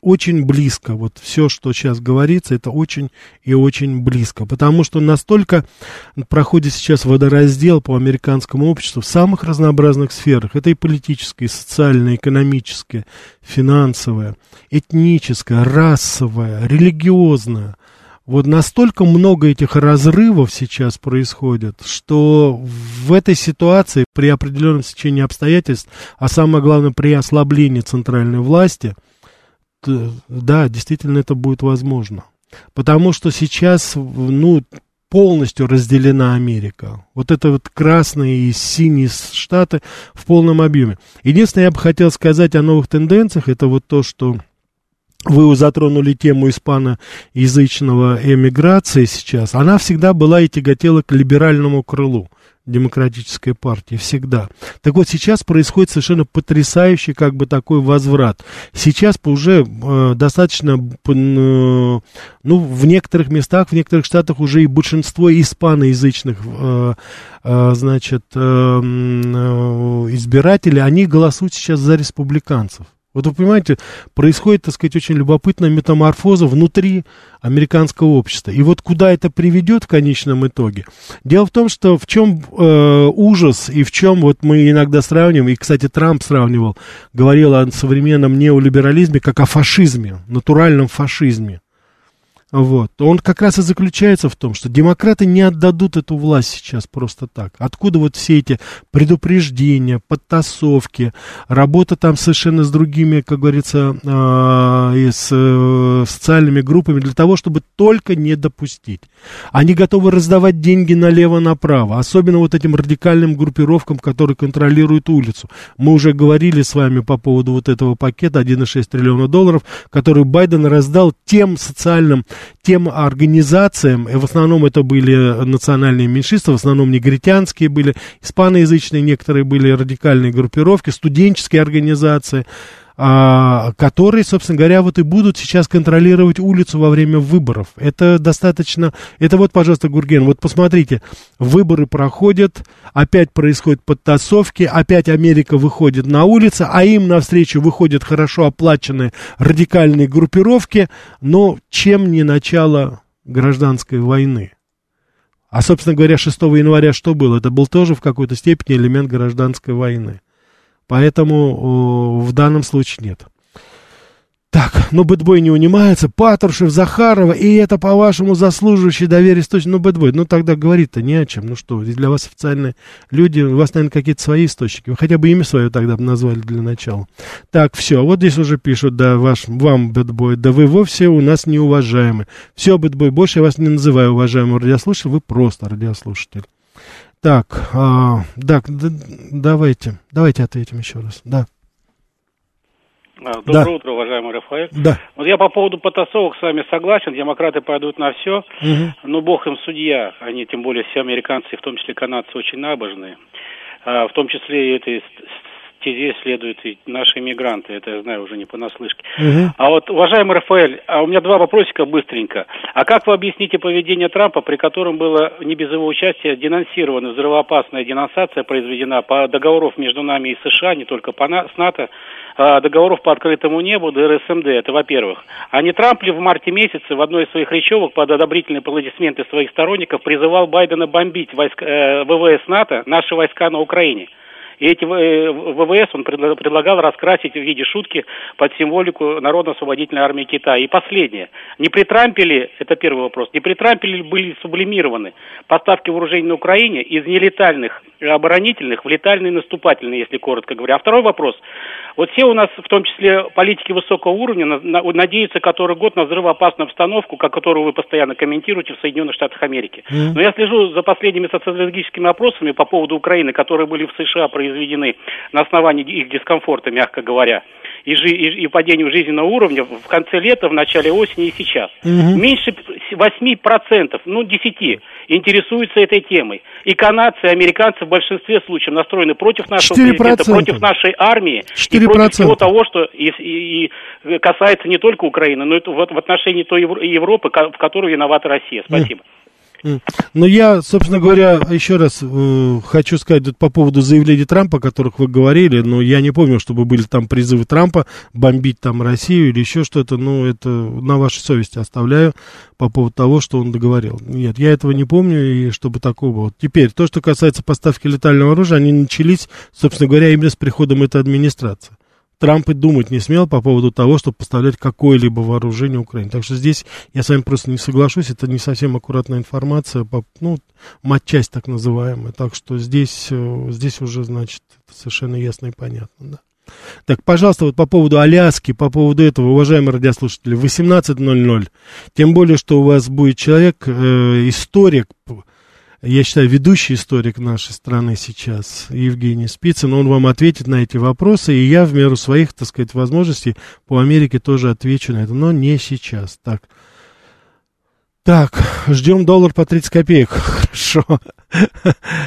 очень близко. Вот все, что сейчас говорится, это очень и очень близко. Потому что настолько проходит сейчас водораздел по американскому обществу в самых разнообразных сферах. Это и политическое, и социальное, экономическое, финансовое, этническое, расовое, религиозное – вот настолько много этих разрывов сейчас происходит, что в этой ситуации при определенном течении обстоятельств, а самое главное при ослаблении центральной власти, да, действительно это будет возможно. Потому что сейчас, ну, полностью разделена Америка. Вот это вот красные и синие штаты в полном объеме. Единственное, я бы хотел сказать о новых тенденциях, это вот то, что вы затронули тему испаноязычного эмиграции сейчас, она всегда была и тяготела к либеральному крылу демократической партии, всегда. Так вот, сейчас происходит совершенно потрясающий как бы такой возврат. Сейчас уже э, достаточно, э, ну, в некоторых местах, в некоторых штатах уже и большинство испаноязычных, э, э, значит, э, э, избирателей, они голосуют сейчас за республиканцев. Вот вы понимаете, происходит, так сказать, очень любопытная метаморфоза внутри американского общества. И вот куда это приведет в конечном итоге? Дело в том, что в чем э, ужас и в чем вот мы иногда сравниваем, и, кстати, Трамп сравнивал, говорил о современном неолиберализме как о фашизме, натуральном фашизме. Вот. Он как раз и заключается в том, что демократы не отдадут эту власть сейчас просто так. Откуда вот все эти предупреждения, подтасовки, работа там совершенно с другими, как говорится, э, с э, социальными группами для того, чтобы только не допустить. Они готовы раздавать деньги налево-направо, особенно вот этим радикальным группировкам, которые контролируют улицу. Мы уже говорили с вами по поводу вот этого пакета 1,6 триллиона долларов, который Байден раздал тем социальным тем организациям, и в основном это были национальные меньшинства, в основном негритянские были, испаноязычные некоторые были радикальные группировки, студенческие организации, а, которые, собственно говоря, вот и будут сейчас контролировать улицу во время выборов. Это достаточно... Это вот, пожалуйста, Гурген, вот посмотрите, выборы проходят, опять происходят подтасовки, опять Америка выходит на улицы, а им навстречу выходят хорошо оплаченные радикальные группировки, но чем не начало гражданской войны? А, собственно говоря, 6 января что было? Это был тоже в какой-то степени элемент гражданской войны. Поэтому в данном случае нет. Так, ну бэтбой не унимается, Патрушев, Захарова, и это, по-вашему, заслуживающий доверия источник. Ну, бэтбой, ну тогда говорить-то не о чем. Ну что, для вас официальные люди, у вас, наверное, какие-то свои источники. Вы хотя бы имя свое тогда бы назвали для начала. Так, все, вот здесь уже пишут, да, ваш, вам, бэтбой, да вы вовсе у нас неуважаемы. Все, бэтбой, больше я вас не называю уважаемым радиослушателем, вы просто радиослушатель. Так, а, так, да, давайте, давайте ответим еще раз, да. А, доброе да. утро, уважаемый Рафаэль. Да. Вот я по поводу потасовок с вами согласен. Демократы пойдут на все, угу. но бог им судья. Они, тем более, все американцы, в том числе канадцы, очень набожные. А, в том числе и этой стезе следуют и наши иммигранты, это я знаю уже не понаслышке. Угу. А вот, уважаемый Рафаэль, а у меня два вопросика быстренько. А как вы объясните поведение Трампа, при котором было не без его участия денонсирована взрывоопасная денонсация, произведена по договоров между нами и США, не только по на, с НАТО, а, договоров по открытому небу, ДРСМД, это во-первых. А не Трамп ли в марте месяце в одной из своих речевок под одобрительные аплодисменты своих сторонников призывал Байдена бомбить войск, э, ВВС НАТО, наши войска на Украине? И эти э, ВВС он предлагал раскрасить в виде шутки под символику Народно-освободительной армии Китая. И последнее. Не при Трампе ли, это первый вопрос, не при Трампе ли были сублимированы поставки вооружений на Украине из нелетальных оборонительных в летальные наступательные, если коротко говоря. А второй вопрос. Вот все у нас, в том числе политики высокого уровня, на, на, надеются который год на взрывоопасную обстановку, как которую вы постоянно комментируете в Соединенных Штатах Америки. Но я слежу за последними социологическими опросами по поводу Украины, которые были в США произведены на основании их дискомфорта, мягко говоря и, жи, и, и падению жизненного уровня в конце лета, в начале осени и сейчас. Угу. Меньше 8%, ну 10% интересуются этой темой. И канадцы, и американцы в большинстве случаев настроены против нашего 4%. президента, против нашей армии 4%. и против всего того, что и, и, и касается не только Украины, но и в, в отношении той Европы, в которой виновата Россия. Спасибо. Но я, собственно говоря, еще раз э, хочу сказать по поводу заявлений Трампа, о которых вы говорили, но я не помню, чтобы были там призывы Трампа бомбить там Россию или еще что-то, ну, это на вашей совести оставляю по поводу того, что он договорил. Нет, я этого не помню, и чтобы такого вот. Теперь, то, что касается поставки летального оружия, они начались, собственно говоря, именно с приходом этой администрации. Трамп и думать не смел по поводу того, чтобы поставлять какое-либо вооружение Украине. Так что здесь я с вами просто не соглашусь, это не совсем аккуратная информация, ну, матчасть так называемая. Так что здесь, э, здесь уже, значит, совершенно ясно и понятно, да. Так, пожалуйста, вот по поводу Аляски, по поводу этого, уважаемые радиослушатели, 18.00. Тем более, что у вас будет человек, э, историк, я считаю, ведущий историк нашей страны сейчас, Евгений Спицын, он вам ответит на эти вопросы, и я в меру своих, так сказать, возможностей по Америке тоже отвечу на это, но не сейчас. Так, так, ждем доллар по 30 копеек. Хорошо.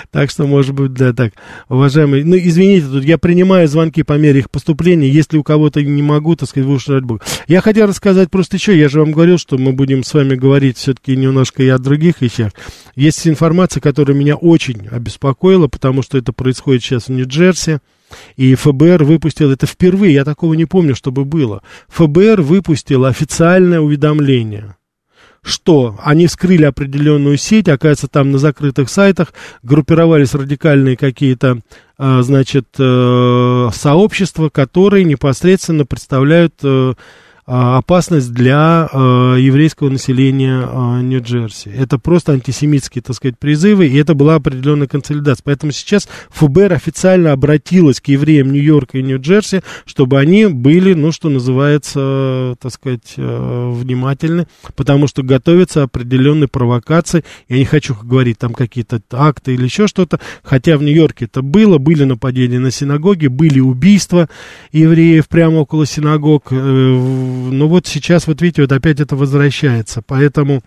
Так что, может быть, да, так. Уважаемые, ну, извините, тут я принимаю звонки по мере их поступления. Если у кого-то не могу, так сказать, вы уж ради. Я хотел рассказать просто еще, я же вам говорил, что мы будем с вами говорить все-таки немножко и о других вещах. Есть информация, которая меня очень обеспокоила, потому что это происходит сейчас в Нью-Джерси. И ФБР выпустил это впервые, я такого не помню, чтобы было. ФБР выпустил официальное уведомление – что они вскрыли определенную сеть, оказывается, там на закрытых сайтах группировались радикальные какие-то, а, значит, э, сообщества, которые непосредственно представляют э, опасность для э, еврейского населения э, Нью-Джерси. Это просто антисемитские, так сказать, призывы, и это была определенная консолидация. Поэтому сейчас ФБР официально обратилась к евреям Нью-Йорка и Нью-Джерси, чтобы они были, ну, что называется, так сказать, э, внимательны, потому что готовятся определенные провокации. Я не хочу говорить там какие-то акты или еще что-то, хотя в Нью-Йорке это было, были нападения на синагоги, были убийства евреев прямо около синагог, ну вот сейчас, вот видите, вот опять это возвращается. Поэтому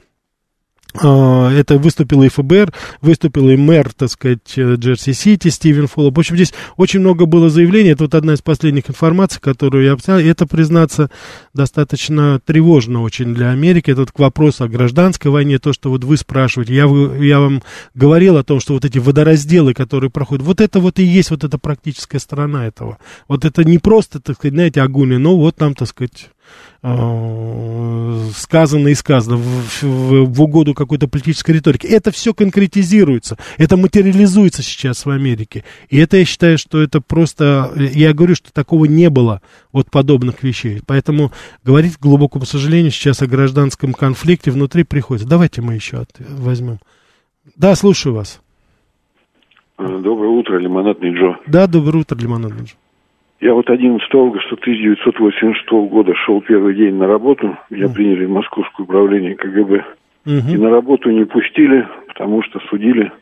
А, это выступил и ФБР, выступил и мэр, так сказать, Джерси-Сити, Стивен Фоллоп. В общем, здесь очень много было заявлений. Это вот одна из последних информаций, которую я обснял. И это, признаться, достаточно тревожно очень для Америки. Это вот к вопросу о гражданской войне, то, что вот вы спрашиваете. Я, я вам говорил о том, что вот эти водоразделы, которые проходят, вот это вот и есть вот эта практическая сторона этого. Вот это не просто, так сказать, знаете, огонь, но вот там, так сказать, Э, сказано и сказано в, в, в угоду какой-то политической риторики. Это все конкретизируется, это материализуется сейчас в Америке. И это я считаю, что это просто... Я говорю, что такого не было вот подобных вещей. Поэтому говорить, к глубокому сожалению, сейчас о гражданском конфликте внутри приходится. Давайте мы еще от, возьмем. Да, слушаю вас. Доброе утро, Лимонадный Джо. Да, доброе утро, Лимонадный Джо. Я вот 11 августа 1986 года шел первый день на работу. Меня приняли в Московское управление КГБ. Угу. И на работу не пустили, потому что судили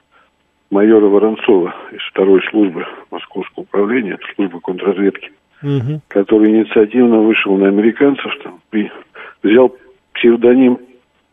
майора Воронцова из второй службы Московского управления, это служба контрразведки, угу. который инициативно вышел на американцев, там, и взял псевдоним,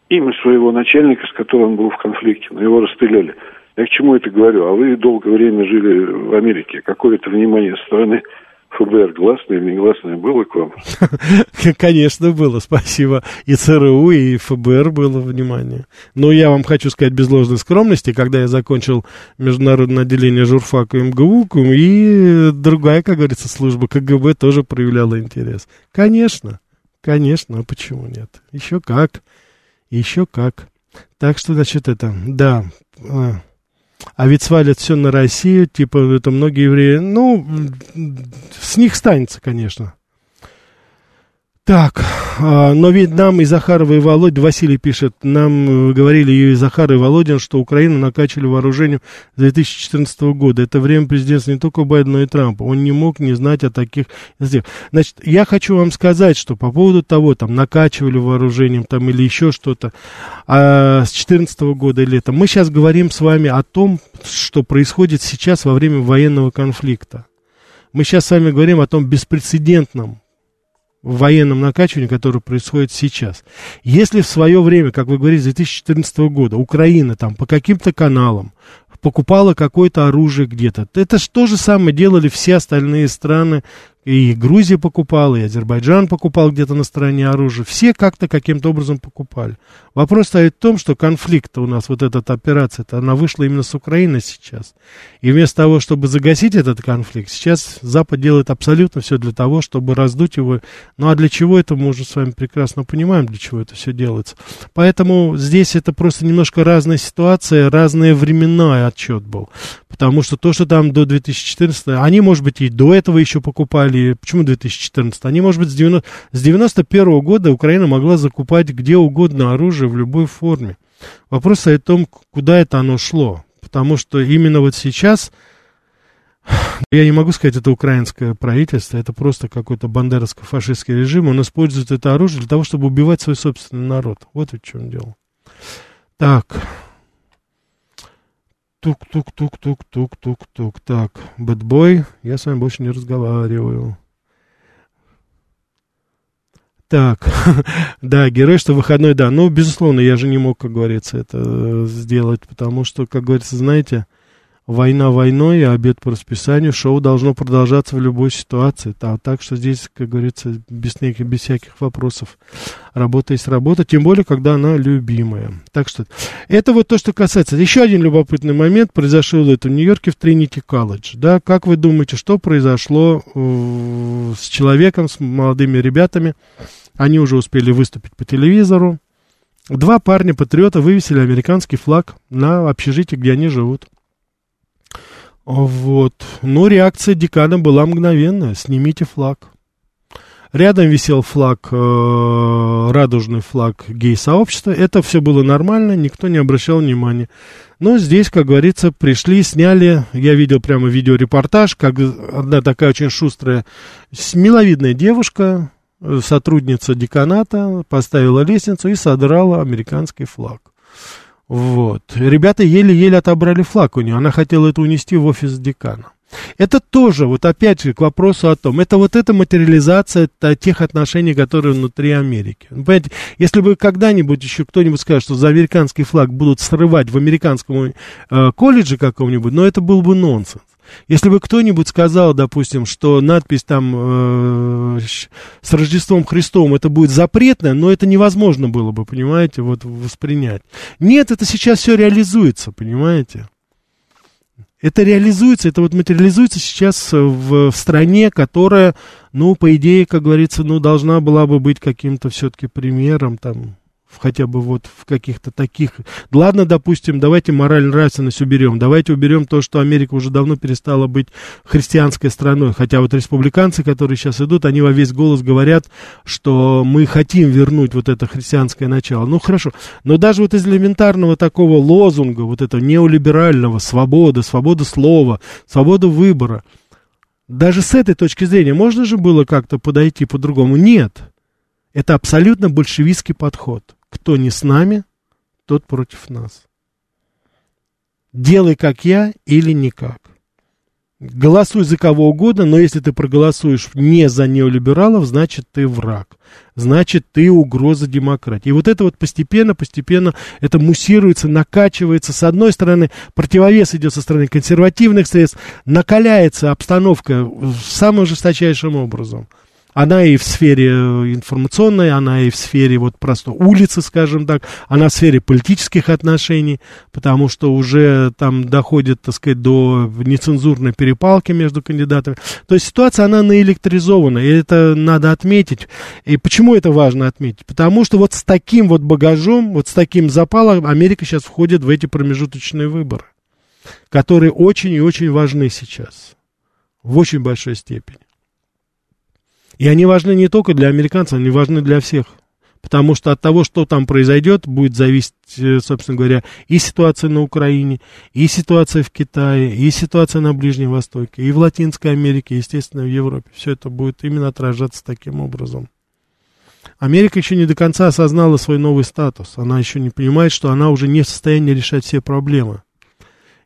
имя своего начальника, с которым он был в конфликте, но его расстреляли. Я к чему это говорю? А вы долгое время жили в Америке. Какое-то внимание со стороны ФБР гласное или негласное было к вам? Конечно, было, спасибо. И ЦРУ, и ФБР было внимание. Но я вам хочу сказать без ложной скромности, когда я закончил международное отделение журфака МГУ, и другая, как говорится, служба КГБ тоже проявляла интерес. Конечно, конечно, а почему нет? Еще как, еще как. Так что, значит, это, да, а, ведь свалят все на Россию, типа, это многие евреи, ну, с них станется, конечно. Так, а, но ведь нам и Захарова, и Володя, Василий пишет, нам э, говорили и Захар, и Володин, что Украину накачали вооружением с 2014 года. Это время президентства не только Байдена, но и Трампа. Он не мог не знать о таких... Значит, я хочу вам сказать, что по поводу того, там, накачивали вооружением, там, или еще что-то, а, с 2014 года или это, мы сейчас говорим с вами о том, что происходит сейчас во время военного конфликта. Мы сейчас с вами говорим о том беспрецедентном в военном накачивании, которое происходит сейчас. Если в свое время, как вы говорите, с 2014 года Украина там по каким-то каналам покупала какое-то оружие где-то, это же то же самое делали все остальные страны, и Грузия покупала, и Азербайджан покупал где-то на стороне оружия. Все как-то каким-то образом покупали. Вопрос стоит в том, что конфликт у нас, вот эта операция, она вышла именно с Украины сейчас. И вместо того, чтобы загасить этот конфликт, сейчас Запад делает абсолютно все для того, чтобы раздуть его. Ну а для чего это, мы уже с вами прекрасно понимаем, для чего это все делается. Поэтому здесь это просто немножко разная ситуация, разные временной отчет был. Потому что то, что там до 2014, они, может быть, и до этого еще покупали. Почему 2014? Они, может быть, с, 90, с 91 года Украина могла закупать где угодно оружие в любой форме. Вопрос в том, куда это оно шло. Потому что именно вот сейчас, я не могу сказать, это украинское правительство, это просто какой-то бандеровско-фашистский режим, он использует это оружие для того, чтобы убивать свой собственный народ. Вот в чем дело. Так, Тук-тук-тук-тук-тук-тук-тук. Так, бэтбой, я с вами больше не разговариваю. Так, да, герой, что выходной, да. Ну, безусловно, я же не мог, как говорится, это сделать, потому что, как говорится, знаете, война войной, а обед по расписанию, шоу должно продолжаться в любой ситуации. А так что здесь, как говорится, без, без всяких вопросов. Работа есть работа, тем более, когда она любимая. Так что это вот то, что касается. Еще один любопытный момент произошел это в Нью-Йорке в Тринити колледж. Да, как вы думаете, что произошло э, с человеком, с молодыми ребятами? Они уже успели выступить по телевизору. Два парня-патриота вывесили американский флаг на общежитии, где они живут. Вот. Но реакция декана была мгновенная. Снимите флаг. Рядом висел флаг, э, радужный флаг гей-сообщества. Это все было нормально, никто не обращал внимания. Но здесь, как говорится, пришли, сняли. Я видел прямо видеорепортаж, как одна такая очень шустрая, миловидная девушка, э, сотрудница деканата, поставила лестницу и содрала американский флаг. Вот. Ребята еле-еле отобрали флаг у нее. Она хотела это унести в офис декана. Это тоже, вот опять же, к вопросу о том, это вот эта материализация тех отношений, которые внутри Америки. Понимаете, если бы когда-нибудь еще кто-нибудь скажет, что за американский флаг будут срывать в американском э, колледже каком-нибудь, но это был бы нонсенс. Если бы кто-нибудь сказал, допустим, что надпись там э, с Рождеством Христовым это будет запретно, но это невозможно было бы, понимаете, вот воспринять. Нет, это сейчас все реализуется, понимаете. Это реализуется, это вот материализуется сейчас в, в стране, которая, ну, по идее, как говорится, ну, должна была бы быть каким-то все-таки примером, там, хотя бы вот в каких-то таких... Ладно, допустим, давайте мораль нравственность уберем, давайте уберем то, что Америка уже давно перестала быть христианской страной, хотя вот республиканцы, которые сейчас идут, они во весь голос говорят, что мы хотим вернуть вот это христианское начало. Ну, хорошо, но даже вот из элементарного такого лозунга, вот этого неолиберального, свобода, свобода слова, свобода выбора, даже с этой точки зрения можно же было как-то подойти по-другому? Нет. Это абсолютно большевистский подход. Кто не с нами, тот против нас. Делай как я или никак. Голосуй за кого угодно, но если ты проголосуешь не за неолибералов, значит ты враг. Значит ты угроза демократии. И вот это вот постепенно, постепенно это муссируется, накачивается. С одной стороны, противовес идет со стороны консервативных средств, накаляется обстановка самым жесточайшим образом. Она и в сфере э, информационной, она и в сфере вот просто улицы, скажем так, она в сфере политических отношений, потому что уже там доходит, так сказать, до нецензурной перепалки между кандидатами. То есть ситуация, она наэлектризована, и это надо отметить. И почему это важно отметить? Потому что вот с таким вот багажом, вот с таким запалом Америка сейчас входит в эти промежуточные выборы, которые очень и очень важны сейчас, в очень большой степени. И они важны не только для американцев, они важны для всех. Потому что от того, что там произойдет, будет зависеть, э, собственно говоря, и ситуация на Украине, и ситуация в Китае, и ситуация на Ближнем Востоке, и в Латинской Америке, естественно, в Европе. Все это будет именно отражаться таким образом. Америка еще не до конца осознала свой новый статус. Она еще не понимает, что она уже не в состоянии решать все проблемы.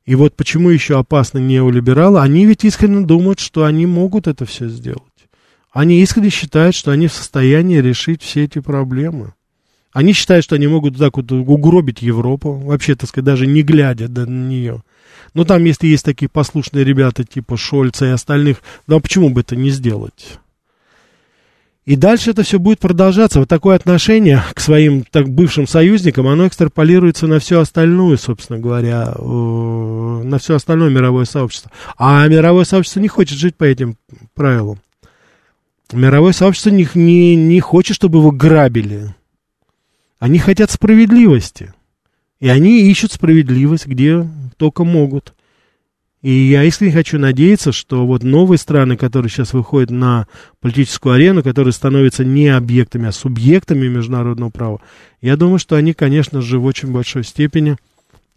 И вот почему еще опасны неолибералы? Они ведь искренне думают, что они могут это все сделать. Они искренне считают, что они в состоянии решить все эти проблемы. Они считают, что они могут так вот угробить Европу, вообще, так сказать, даже не глядя на нее. Но там, если есть такие послушные ребята типа Шольца и остальных, ну а почему бы это не сделать? И дальше это все будет продолжаться. Вот такое отношение к своим так, бывшим союзникам, оно экстраполируется на всю остальную, собственно говоря, э, на все остальное мировое сообщество. А мировое сообщество не хочет жить по этим правилам. Мировое сообщество не, не, не хочет, чтобы его грабили. Они хотят справедливости. И они ищут справедливость, где только могут. И я искренне хочу надеяться, что вот новые страны, которые сейчас выходят на политическую арену, которые становятся не объектами, а субъектами международного права, я думаю, что они, конечно же, в очень большой степени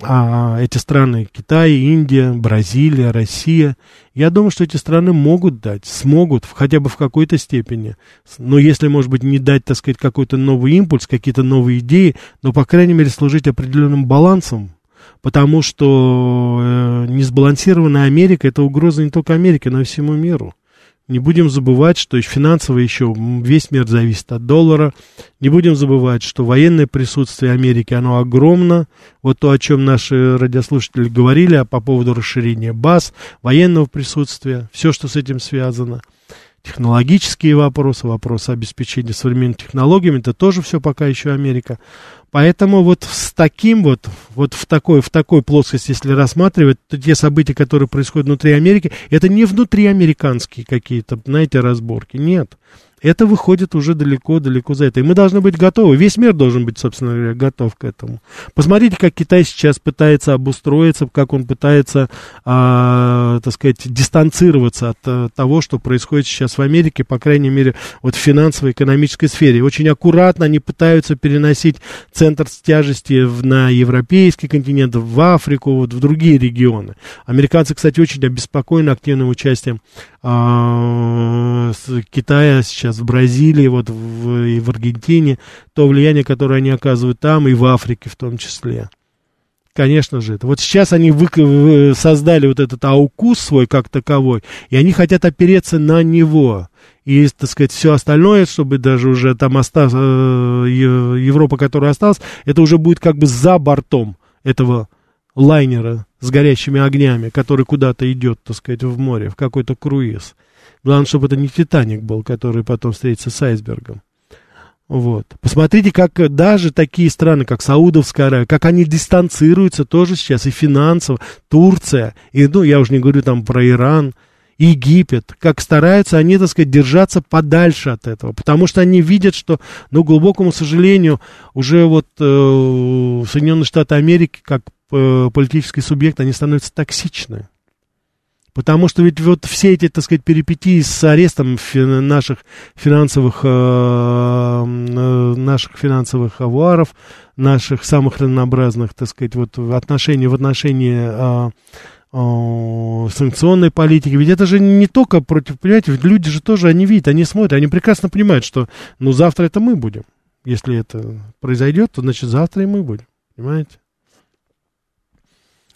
а эти страны, Китай, Индия, Бразилия, Россия, я думаю, что эти страны могут дать, смогут, хотя бы в какой-то степени. Но если, может быть, не дать, так сказать, какой-то новый импульс, какие-то новые идеи, но, по крайней мере, служить определенным балансом, потому что э, несбалансированная Америка – это угроза не только Америке, но и всему миру. Не будем забывать, что финансово еще весь мир зависит от доллара. Не будем забывать, что военное присутствие Америки, оно огромно. Вот то, о чем наши радиослушатели говорили а по поводу расширения баз, военного присутствия, все, что с этим связано. Технологические вопросы, вопросы обеспечения современными технологиями, это тоже все пока еще Америка. Поэтому вот с таким вот, вот в такой, в такой плоскости, если рассматривать, то те события, которые происходят внутри Америки, это не внутриамериканские какие-то, знаете, разборки, нет это выходит уже далеко-далеко за это. И мы должны быть готовы. Весь мир должен быть, собственно говоря, готов к этому. Посмотрите, как Китай сейчас пытается обустроиться, как он пытается, а, так сказать, дистанцироваться от а, того, что происходит сейчас в Америке, по крайней мере, вот в финансово-экономической сфере. Очень аккуратно они пытаются переносить центр тяжести в, на европейский континент, в Африку, вот в другие регионы. Американцы, кстати, очень обеспокоены активным участием а, Китая сейчас в Бразилии, вот в, и в Аргентине, то влияние, которое они оказывают там и в Африке в том числе. Конечно же, это. Вот сейчас они вы, создали вот этот аукус свой как таковой, и они хотят опереться на него. И, так сказать, все остальное, чтобы даже уже там осталось, э, Европа, которая осталась, это уже будет как бы за бортом этого лайнера с горящими огнями, который куда-то идет, так сказать, в море, в какой-то круиз. Главное, чтобы это не Титаник был, который потом встретится с айсбергом. Вот. Посмотрите, как даже такие страны, как Саудовская Аравия, как они дистанцируются тоже сейчас и финансово. Турция, и, ну, я уже не говорю там про Иран, Египет, как стараются они, так сказать, держаться подальше от этого, потому что они видят, что, ну, глубокому сожалению, уже вот э, Соединенные Штаты Америки, как э, политический субъект, они становятся токсичны. Потому что ведь вот все эти, так сказать, перипетии с арестом фи наших финансовых, э, э, наших финансовых авуаров, наших самых разнообразных, так сказать, вот отношений в отношении э, санкционной политики. Ведь это же не только против, понимаете, ведь люди же тоже, они видят, они смотрят, они прекрасно понимают, что, ну, завтра это мы будем. Если это произойдет, то, значит, завтра и мы будем, понимаете?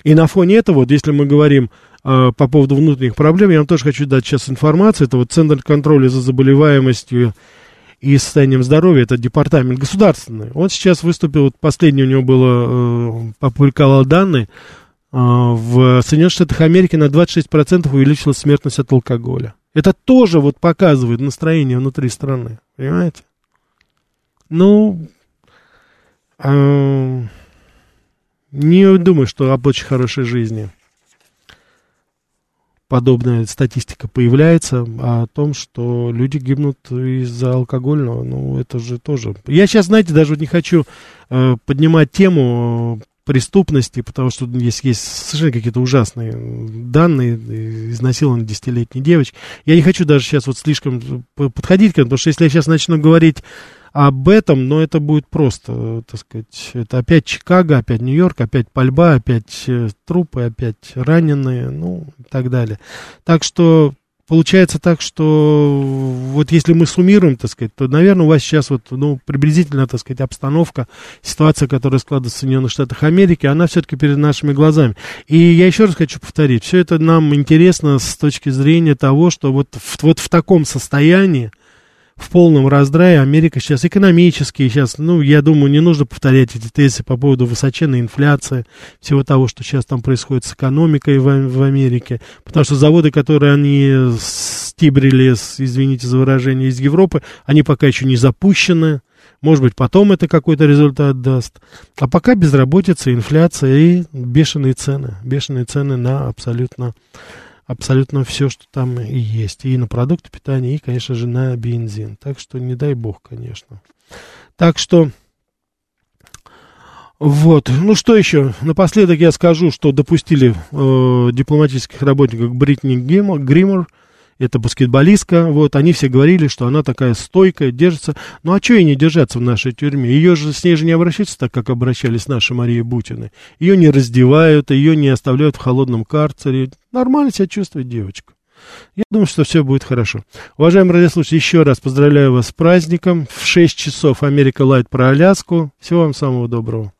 И на фоне этого, вот если мы говорим по поводу внутренних проблем. Я вам тоже хочу дать сейчас информацию. Это вот Центр контроля за заболеваемостью и состоянием здоровья, это департамент государственный. Он сейчас выступил, вот последнее у него было, э, опубликовал данные, э, в Соединенных Штатах Америки на 26% увеличилась смертность от алкоголя. Это тоже вот показывает настроение внутри страны, понимаете? Ну, э, не думаю, что об очень хорошей жизни подобная статистика появляется о том, что люди гибнут из-за алкогольного, ну, это же тоже... Я сейчас, знаете, даже не хочу э, поднимать тему преступности, потому что есть, есть совершенно какие-то ужасные данные, изнасилованы десятилетней девочки. Я не хочу даже сейчас вот слишком подходить к этому, потому что если я сейчас начну говорить об этом, но это будет просто, так сказать, это опять Чикаго, опять Нью-Йорк, опять пальба, опять э, трупы, опять раненые, ну, и так далее. Так что получается так, что вот если мы суммируем, так сказать, то, наверное, у вас сейчас вот, ну, приблизительно, так сказать, обстановка, ситуация, которая складывается в Соединенных Штатах Америки, она все-таки перед нашими глазами. И я еще раз хочу повторить, все это нам интересно с точки зрения того, что вот, вот в таком состоянии, в полном раздрае. Америка сейчас экономически, сейчас, ну, я думаю, не нужно повторять эти тезисы по поводу высоченной инфляции, всего того, что сейчас там происходит с экономикой в, в Америке. Потому что заводы, которые они стибрили, извините за выражение, из Европы, они пока еще не запущены. Может быть, потом это какой-то результат даст. А пока безработица, инфляция и бешеные цены. Бешеные цены на абсолютно абсолютно все, что там и есть. И на продукты питания, и, конечно же, на бензин. Так что не дай бог, конечно. Так что... Вот, ну что еще? Напоследок я скажу, что допустили э, дипломатических работников Бритни Гриммер, это баскетболистка, вот, они все говорили, что она такая стойкая, держится. Ну, а что ей не держаться в нашей тюрьме? Ее же, с ней же не обращаются так, как обращались с нашей Марией Бутиной. Ее не раздевают, ее не оставляют в холодном карцере. Нормально себя чувствует девочка. Я думаю, что все будет хорошо. Уважаемые радиослушатели, еще раз поздравляю вас с праздником. В 6 часов Америка Лайт про Аляску. Всего вам самого доброго.